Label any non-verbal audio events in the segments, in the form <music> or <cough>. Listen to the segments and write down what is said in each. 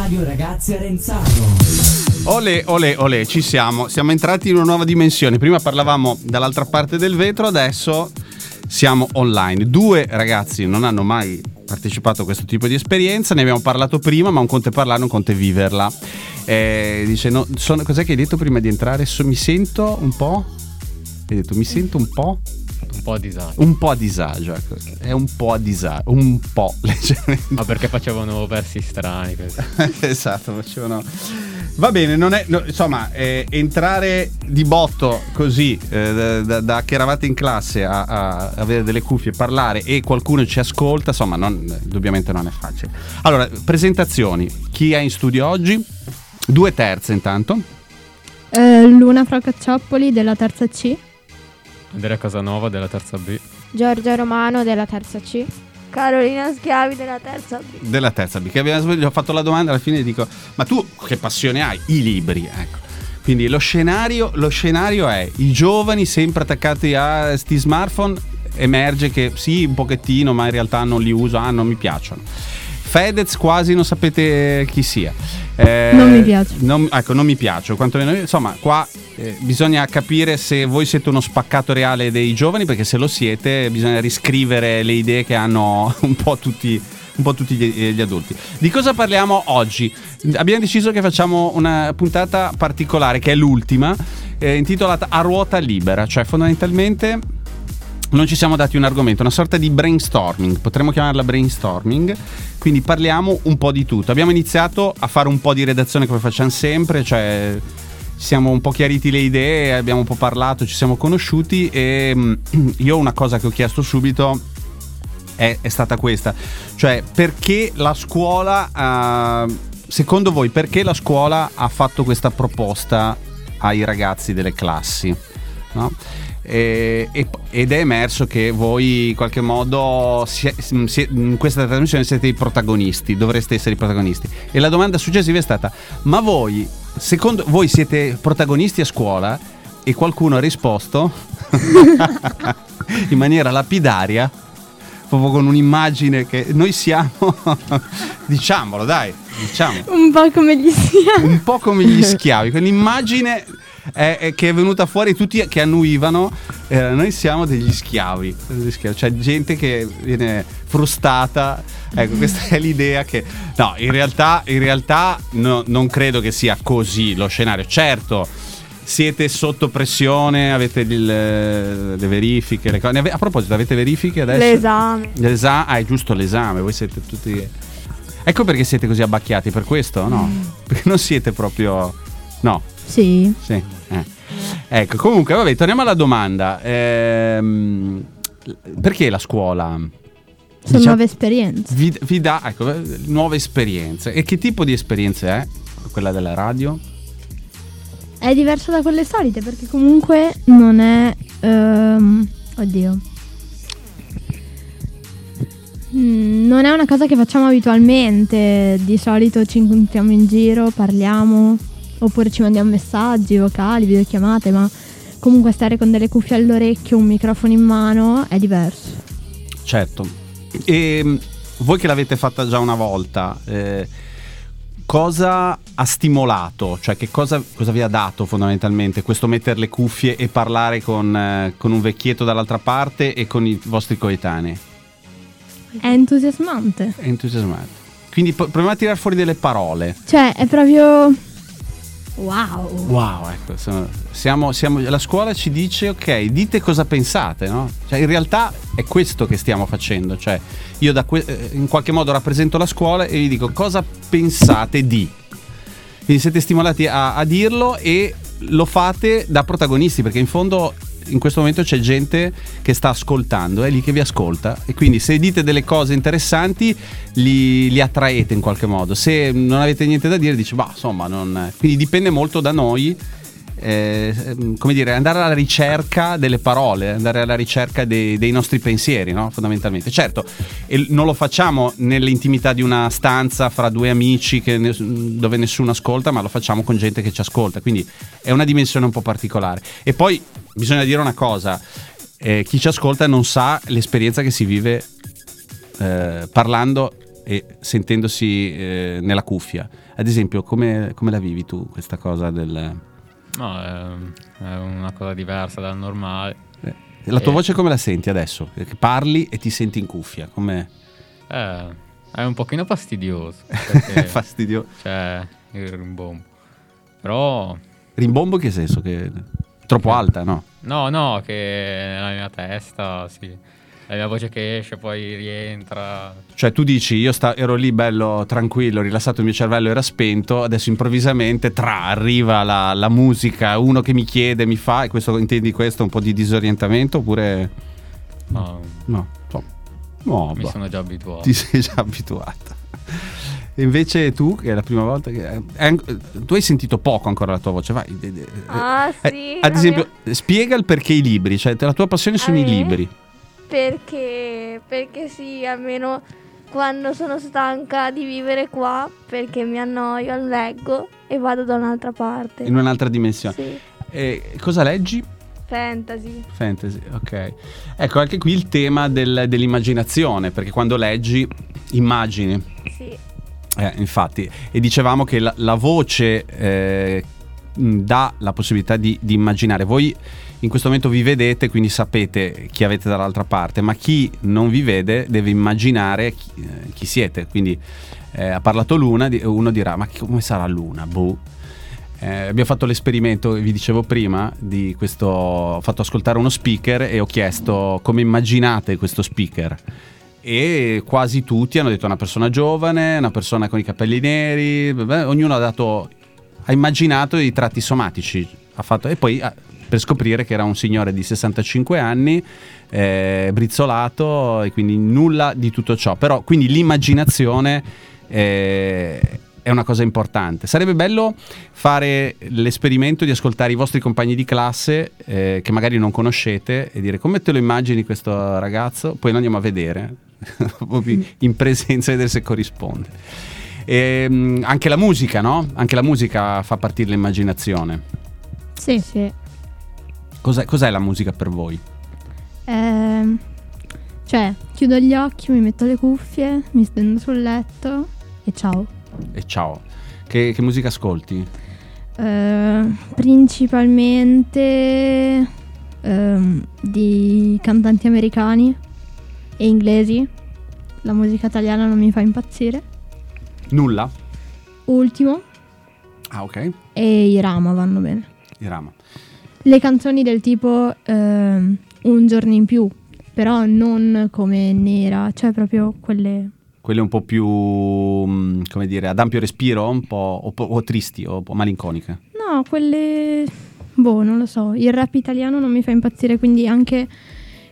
Radio Ragazzi Arenzano. Ole, ole, ole, ci siamo. Siamo entrati in una nuova dimensione. Prima parlavamo dall'altra parte del vetro, adesso siamo online. Due ragazzi non hanno mai partecipato a questo tipo di esperienza, ne abbiamo parlato prima, ma un conto è parlarne, un conto è viverla. Eh, dice, no, sono, cos'è che hai detto prima di entrare? So, mi sento un po'... Hai detto, mi sento un po'... Un po' a disagio. Un po' a disagio, ecco. È un po' a disagio, un po' <laughs> leggermente. Ma perché facevano versi strani <laughs> esatto, facevano. Va bene, non è, no, insomma, eh, entrare di botto così, eh, da, da, da, che eravate in classe a, a, avere delle cuffie, parlare e qualcuno ci ascolta, insomma, non, indubbiamente non è facile. Allora, presentazioni. Chi è in studio oggi? Due terze intanto. Eh, Luna Procacciappoli della terza C. Andrea Casanova della terza B. Giorgia Romano della terza C. Carolina Schiavi della terza B. Della terza B, che abbiamo, gli ho fatto la domanda alla fine e dico, ma tu che passione hai? I libri, ecco. Quindi lo scenario, lo scenario è i giovani sempre attaccati a sti smartphone, emerge che sì, un pochettino, ma in realtà non li uso, ah, non mi piacciono. Fedez quasi non sapete chi sia. Eh, non mi piace. Non, ecco, non mi piace. Quantomeno, insomma, qua eh, bisogna capire se voi siete uno spaccato reale dei giovani, perché se lo siete bisogna riscrivere le idee che hanno <laughs> un po' tutti un po' tutti gli, gli, adulti. Di cosa parliamo oggi? Abbiamo deciso che facciamo una puntata particolare, che è l'ultima, eh, intitolata A ruota libera, cioè fondamentalmente non ci siamo dati un argomento, una sorta di brainstorming, potremmo chiamarla brainstorming, quindi parliamo un po' di tutto. Abbiamo iniziato a fare un po' di redazione come facciamo sempre, cioè ci siamo un po' chiariti le idee, abbiamo un po' parlato, ci siamo conosciuti e mm, <clears throat> io una cosa che ho chiesto subito è, è stata questa, cioè perché la scuola, uh, secondo voi, perché la scuola ha fatto questa proposta ai ragazzi delle classi? No? E, ed è emerso che voi in qualche modo si, si, in questa trasmissione siete i protagonisti, dovreste essere i protagonisti. E la domanda successiva è stata: ma voi, secondo voi siete protagonisti a scuola? E qualcuno ha risposto <laughs> in maniera lapidaria, proprio con un'immagine che noi siamo, <laughs> diciamolo dai, diciamo. Un po' come gli schiavi. Un po' come gli schiavi, con l'immagine è, è che è venuta fuori tutti che annuivano. Eh, noi siamo degli schiavi, cioè gente che viene frustata. Ecco, questa è l'idea che... No, in realtà, in realtà no, non credo che sia così lo scenario. Certo, siete sotto pressione, avete il, le verifiche, le cose. A proposito, avete verifiche adesso? L'esame. L'esame, ah, è giusto l'esame, voi siete tutti... Ecco perché siete così abbacchiati, per questo? No, mm. perché non siete proprio... No. Sì. Sì. Eh. Ecco, comunque, vabbè, torniamo alla domanda. Ehm, perché la scuola? Sono diciamo, nuove esperienze. Vi, vi, dà ecco, nuove esperienze. E che tipo di esperienze è quella della radio? È diversa da quelle solite perché comunque non è... Um, oddio. Mm, non è una cosa che facciamo abitualmente. Di solito ci incontriamo in giro, parliamo, oppure ci mandiamo messaggi vocali, videochiamate, ma comunque stare con delle cuffie all'orecchio, un microfono in mano è diverso. Certo. E mm, voi che l'avete fatta già una volta, eh, cosa ha stimolato? Cioè che cosa, cosa, vi ha dato fondamentalmente questo mettere le cuffie e parlare con, eh, con un vecchietto dall'altra parte e con i vostri coetanei? È entusiasmante. È entusiasmante. Quindi proviamo a tirare fuori delle parole. Cioè, è proprio Wow. Wow, ecco, siamo, siamo, la scuola ci dice ok, dite cosa pensate, no? Cioè, in realtà è questo che stiamo facendo, cioè io que- eh, in qualche modo rappresento la scuola e vi dico cosa pensate di. Quindi siete stimolati a, a dirlo e lo fate da protagonisti perché in fondo in questo momento c'è gente che sta ascoltando, è lì che vi ascolta e quindi se dite delle cose interessanti li, li attraete in qualche modo. Se non avete niente da dire dice, bah, insomma, non... quindi dipende molto da noi. Eh, come dire, andare alla ricerca delle parole, andare alla ricerca dei, dei nostri pensieri, no? fondamentalmente. Certo, non lo facciamo nell'intimità di una stanza fra due amici ne, dove nessuno ascolta, ma lo facciamo con gente che ci ascolta, quindi è una dimensione un po' particolare. E poi bisogna dire una cosa, eh, chi ci ascolta non sa l'esperienza che si vive eh, parlando e sentendosi eh, nella cuffia. Ad esempio, come, come la vivi tu questa cosa del... No, è, è una cosa diversa dal normale. eh, la tua Eh. voce come la senti adesso? Parli e ti senti in cuffia, come... Eh, è un pochino fastidioso. <laughs> Perché Fastidio. c'è il rimbombo. Però, Rimbombo in che senso? Che... Troppo alta, no? no, no, che nella mia testa, sì. La mia voce che esce poi rientra. Cioè tu dici, io sta- ero lì bello tranquillo, rilassato, il mio cervello era spento, adesso improvvisamente tra, arriva la, la musica, uno che mi chiede, mi fa, e questo intendi questo, un po' di disorientamento oppure... No, No, no, no mi boh, sono già abituato. ti sei già abituata. E invece tu, che è la prima volta che... an- tu hai sentito poco ancora la tua voce, vai. de- Ah, eh, sì, ad esempio, spiega il perché i libri, cioè la tua passione sono i libri. Perché, perché sì, almeno quando sono stanca di vivere qua, perché mi annoio, leggo e vado da un'altra parte. In un'altra dimensione. Sì, E cosa leggi? fantasy. Fantasy, ok. Ecco, anche qui il tema del- dell'immaginazione, perché quando leggi immagini. Sì, Eh, infatti, e dicevamo che la, la voce eh, dà la possibilità di, di immaginare. Voi in questo momento vi vedete, quindi sapete chi avete dall'altra parte, ma chi non vi vede deve immaginare chi, eh, chi siete. Quindi eh, ha parlato Luna, uno dirà, ma come sarà Luna? Boh. Eh, abbiamo fatto l'esperimento, vi dicevo prima, di questo, ho fatto ascoltare uno speaker e ho chiesto come immaginate questo speaker. E quasi tutti hanno detto una persona giovane, una persona con i capelli neri, beh, ognuno ha dato, ha immaginato i tratti somatici, fatto, e poi ah, per scoprire che era un signore di 65 anni, eh, brizzolato e quindi nulla di tutto ciò. Però quindi l'immaginazione eh, è una cosa importante. Sarebbe bello fare l'esperimento di ascoltare i vostri compagni di classe eh, che magari non conoscete e dire come te lo immagini questo ragazzo, poi lo andiamo a vedere <laughs> in presenza e vedere se corrisponde. E, anche la musica, no? Anche la musica fa partire l'immaginazione. Sì. Sì. Cos'è, cos'è la musica per voi? Ehm, cioè, chiudo gli occhi, mi metto le cuffie, mi stendo sul letto e ciao. E ciao. Che, che musica ascolti? Eh, principalmente ehm, di cantanti americani e inglesi. La musica italiana non mi fa impazzire. Nulla? Ultimo Ah, ok. e i Rama vanno bene. Irama. Le canzoni del tipo ehm, Un giorno in più, però non come nera, cioè proprio quelle Quelle un po' più, mm, come dire, ad ampio respiro, un po' o, po- o tristi o, o malinconiche. No, quelle. Boh, non lo so. Il rap italiano non mi fa impazzire, quindi anche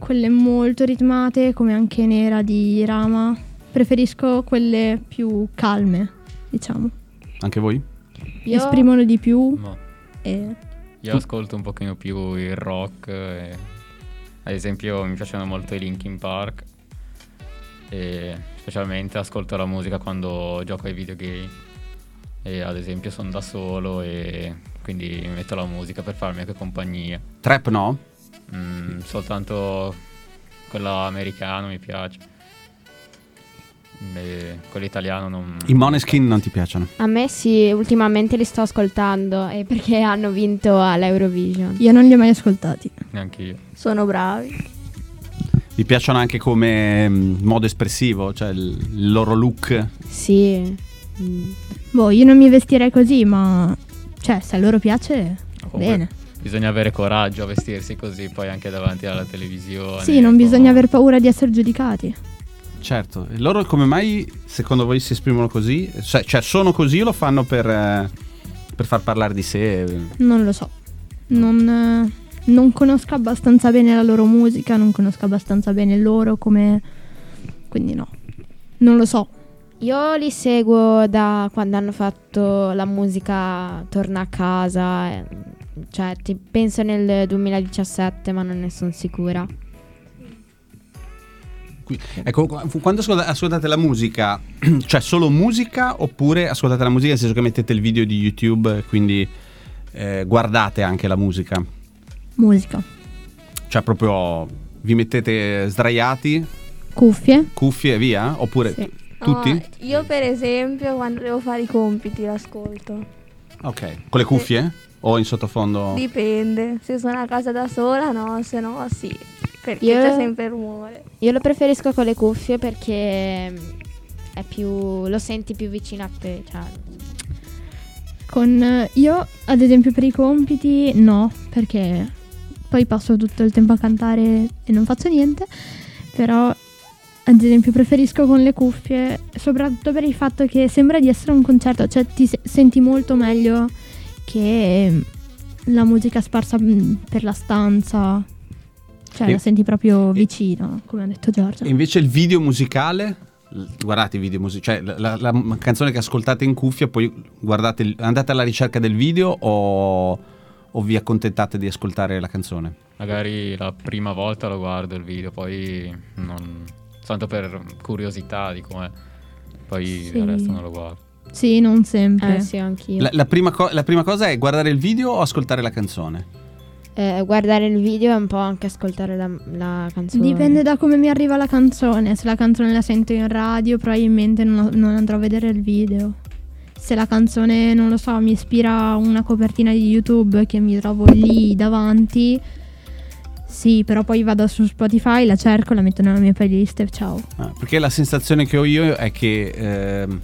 quelle molto ritmate, come anche Nera di Rama. Preferisco quelle più calme, diciamo. Anche voi? Io- Esprimono di più No. e. Io ascolto un pochino più il rock. e- ad esempio, mi piacciono molto i Linkin Park. E specialmente ascolto la musica quando gioco ai videogame. E ad esempio sono da solo e quindi metto la musica per farmi anche compagnia. Trap no? Mm, soltanto quella americana mi piace. Quello italiano non. I Moneskin non ti piacciono? A me sì, ultimamente li sto ascoltando e perché hanno vinto all'Eurovision. Io non li ho mai ascoltati. Neanche io. sono bravi. Vi piacciono anche come mm, modo espressivo, cioè il, il loro look? Sì. Mm. Boh, io non mi vestirei così, ma. Cioè, se a loro piace, Comunque, bene. Bisogna avere coraggio a vestirsi così, poi anche davanti alla televisione. Sì, non bisogna aver paura di essere giudicati. Certo. E loro come mai, secondo voi, si esprimono così? Cioè, cioè, sono così o lo fanno per, eh, per far parlare di sé? Non lo so. Non, eh, non conosco abbastanza bene la loro musica, non conosco abbastanza bene loro come... Quindi no. Non lo so. Io li seguo da quando hanno fatto la musica Torna a casa, eh, cioè ti- penso nel 2017 ma non ne sono sicura. Qui- Ecco, qu- quando ascolta- ascoltate la musica, <clears throat> cioè solo musica oppure ascoltate la musica nel senso che mettete il video di YouTube quindi eh, guardate anche la musica? Musica. Cioè proprio vi mettete sdraiati, Cuffie. cuffie e via? Oppure Sì. Tutti? No, io per esempio quando devo fare i compiti l'ascolto. Ok. Con le cuffie? O in sottofondo? Dipende. Se sono a casa da sola no, se no sì. Perché Io- c'è sempre rumore. Io lo preferisco con le cuffie perché mm, è più. lo senti più vicino a te. Cioè, Con eh, io, ad esempio, per i compiti, no, perché poi passo tutto il tempo a cantare e non faccio niente. Però, ad esempio, preferisco con le cuffie, soprattutto per il fatto che sembra di essere un concerto, cioè ti se- senti molto meglio che la musica sparsa mm, per la stanza. Cioè, E- la senti proprio e- vicino, come ha detto Giorgio. E invece il video musicale? Guardate i video musicali, cioè la, la- la canzone che ascoltate in cuffia, poi guardate, andate alla ricerca del video o, o vi accontentate di ascoltare la canzone? Magari la prima volta lo guardo il video, poi non... Tanto per curiosità di com'è. Poi Sì. il resto non lo guardo. Sì, non sempre. eh sì, anch'io. La, la prima co- la prima cosa è guardare il video o ascoltare la canzone? Eh, guardare il video e un po' anche ascoltare la, la canzone. Dipende da come mi arriva la canzone. Se la canzone la sento in radio, probabilmente non, non andrò a vedere il video. Se la canzone, non lo so, mi ispira a una copertina di YouTube che mi trovo lì davanti, sì, però poi vado su Spotify, la cerco, la metto nella mia playlist e ciao. Ah, perché la sensazione che ho io è che ehm,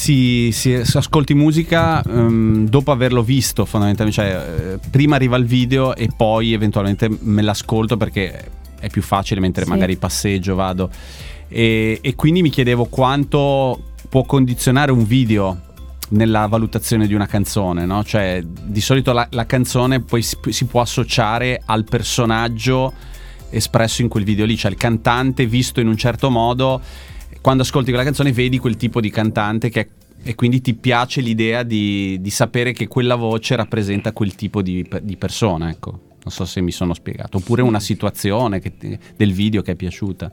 si, si- si ascolti musica ehm, dopo averlo visto fondamentalmente, cioè eh, prima arriva il video e poi eventualmente me l'ascolto perché è più facile mentre Sì. magari passeggio, vado. E, e quindi mi chiedevo quanto può condizionare un video nella valutazione di una canzone, no? Cioè, di solito la, la canzone poi si, si può associare al personaggio espresso in quel video lì, cioè il cantante visto in un certo modo, quando ascolti quella canzone vedi quel tipo di cantante che e quindi ti piace l'idea di, di sapere che quella voce rappresenta quel tipo di, di persona, ecco. Non so se mi sono spiegato. Oppure una situazione ti- del video che è piaciuta.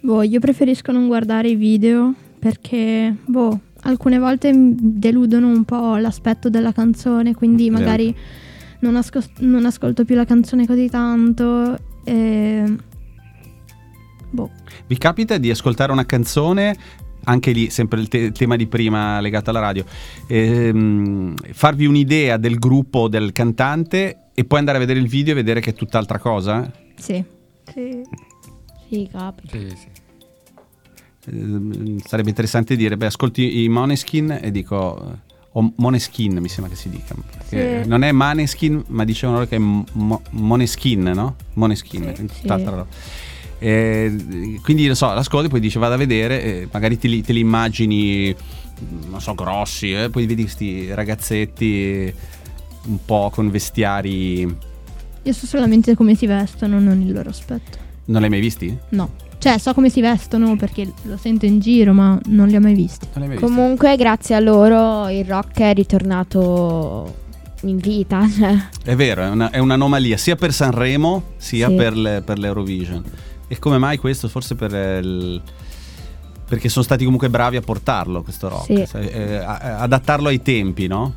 Boh, io preferisco non guardare i video perché, boh, alcune volte deludono un po' l'aspetto della canzone, quindi Esatto. magari non, ascol- non ascolto più la canzone così tanto. E... Boh, Vi capita di ascoltare una canzone, anche lì sempre il, te- il tema di prima legato alla radio, ehm, farvi un'idea del gruppo o del cantante e poi andare a vedere il video e vedere che è tutt'altra cosa? sì. Sì. Sì, capita. Sì, sì. Ehm, sarebbe interessante dire, beh, ascolti i Moneskin e dico... O Moneskin mi sembra che si dica. Sì. Non è Maneskin, ma dicevano loro che è Mo- Moneskin, no? Moneskin, Sì. tutt'altra roba. Eh, quindi lo so, l'ascolti, poi dice vado a vedere, eh, magari te li, te li immagini, non so, grossi, eh, poi vedi questi ragazzetti un po' con vestiari. Io so solamente come si vestono, non il loro aspetto. Non li hai mai visti? No. Cioè, so come si vestono perché lo sento in giro, ma non li ho mai visti. Non li hai mai visti? Comunque, grazie a loro, il rock è ritornato in vita. <laughs> Cioè. È vero, è, una- è un'anomalia sia per Sanremo sia Sì. per, le- per l'Eurovision. E come mai questo? Forse per il- perché sono stati comunque bravi a portarlo questo rock, Sì. eh, adattarlo ai tempi, no?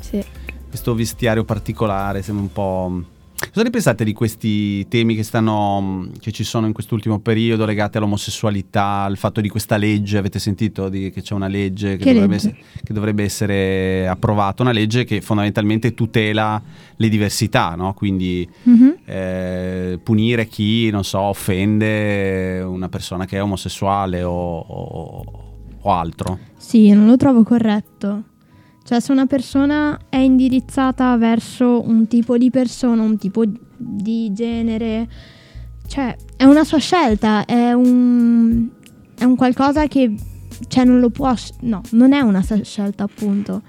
Sì. Questo vestiario particolare sembra un po'. Cosa ne pensate di questi temi che stanno che ci sono in quest'ultimo periodo legati all'omosessualità, al fatto di questa legge? Avete sentito di- che c'è una legge che, Che dovrebbe, legge? essere, che dovrebbe essere approvata, una legge che fondamentalmente tutela le diversità, no? Quindi Mhm. eh, punire chi, non so, offende una persona che è omosessuale o, o- o altro. Sì, non lo trovo corretto. Cioè, se una persona è indirizzata verso un tipo di persona, un tipo di genere, cioè, è una sua scelta, è un, è un qualcosa che, cioè, non lo può, no, non è una sua scelta, appunto.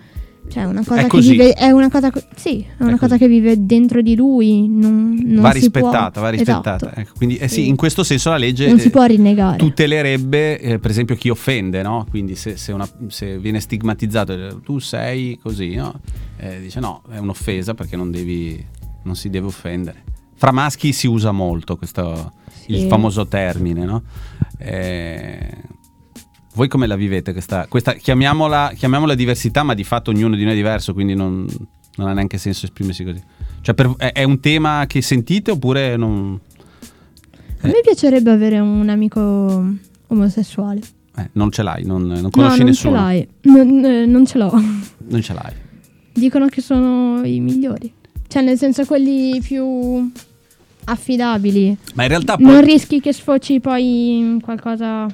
Cioè, è una cosa È che vive, è una cosa, co- sì, è una È cosa che vive dentro di lui, non, non va si può- rispettata, va rispettata. Esatto. Ecco, quindi eh sì, Sì. in questo senso la legge Non si eh, può rinnegare. tutelerebbe eh, per esempio chi offende, no? Quindi se, se una- se viene stigmatizzato eh, tu sei così, no? Eh, dice no, è un'offesa perché non, devi, non si deve offendere. Fra maschi si usa molto questo, il Sì. famoso termine, no? Eh, voi come la vivete questa, questa chiamiamola, chiamiamola diversità, ma di fatto ognuno di noi è diverso, quindi non, non ha neanche senso esprimersi così. Cioè per- è, è un tema che sentite oppure non... A me piacerebbe avere un amico omosessuale. Eh, non ce l'hai, non, non No, conosci non nessuno. ce l'hai. Non, eh, non ce l'ho. Non ce l'hai. Dicono che sono i migliori. Cioè, nel senso quelli più affidabili. Ma in realtà poi... Non rischi che sfoci poi in qualcosa.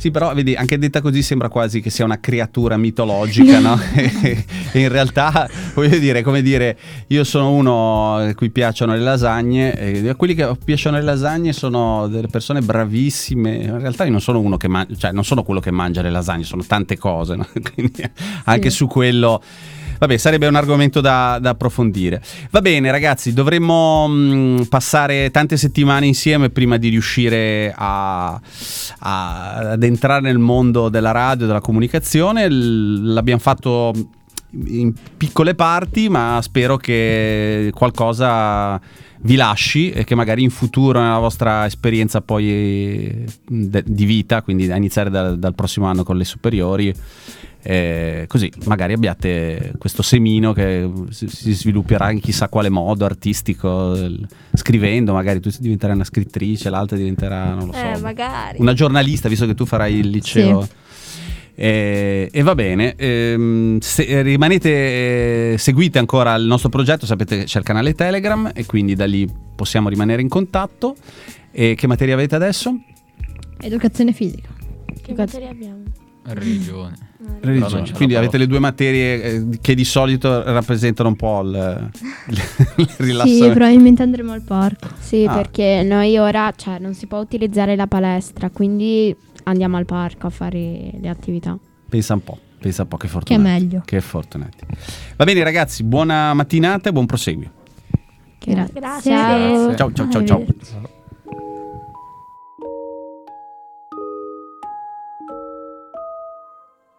Sì, però vedi, anche detta così sembra quasi che sia una creatura mitologica, no? e <laughs> <laughs> in realtà, voglio dire, come dire, io sono uno a cui piacciono le lasagne, e quelli che piacciono le lasagne sono delle persone bravissime. In realtà io non sono uno che mangia, cioè non sono quello che mangia le lasagne, sono tante cose, no? <laughs> Quindi anche su quello... Vabbè, sarebbe un argomento da, da approfondire. Va bene, ragazzi, dovremmo mh, passare tante settimane insieme prima di riuscire a, a- ad entrare nel mondo della radio, della comunicazione. L- l'abbiamo fatto in piccole parti, ma spero che qualcosa vi lasci e che magari in futuro nella vostra esperienza poi eh, de- di vita, quindi a iniziare dal- dal prossimo anno con le superiori, eh, così magari abbiate questo semino che si, svilupperà in chissà quale modo artistico, scrivendo, magari tu diventerai una scrittrice, l'altra diventerà, non lo so, Eh, magari. una giornalista, visto che tu farai il liceo. Eh, E, va bene, ehm, se- eh, rimanete, eh, seguite ancora il nostro progetto, sapete che c'è il canale Telegram e quindi da lì possiamo rimanere in contatto. E che materia avete adesso? Educazione fisica. Che materia abbiamo? Religione. Ce la Quindi avete le due materie eh, che di solito rappresentano un po' il, <laughs> il, il Sì, rilassamento. probabilmente andremo al parco. Sì, Ah. perché noi ora, cioè, non si può utilizzare la palestra, quindi andiamo al parco a fare le attività. Pensa un po', pensa un po' che Che è fortunati. meglio. Che fortunati. Va bene ragazzi, buona mattinata e buon proseguio. Grazie. Grazie. Ciao. Ciao ciao ciao.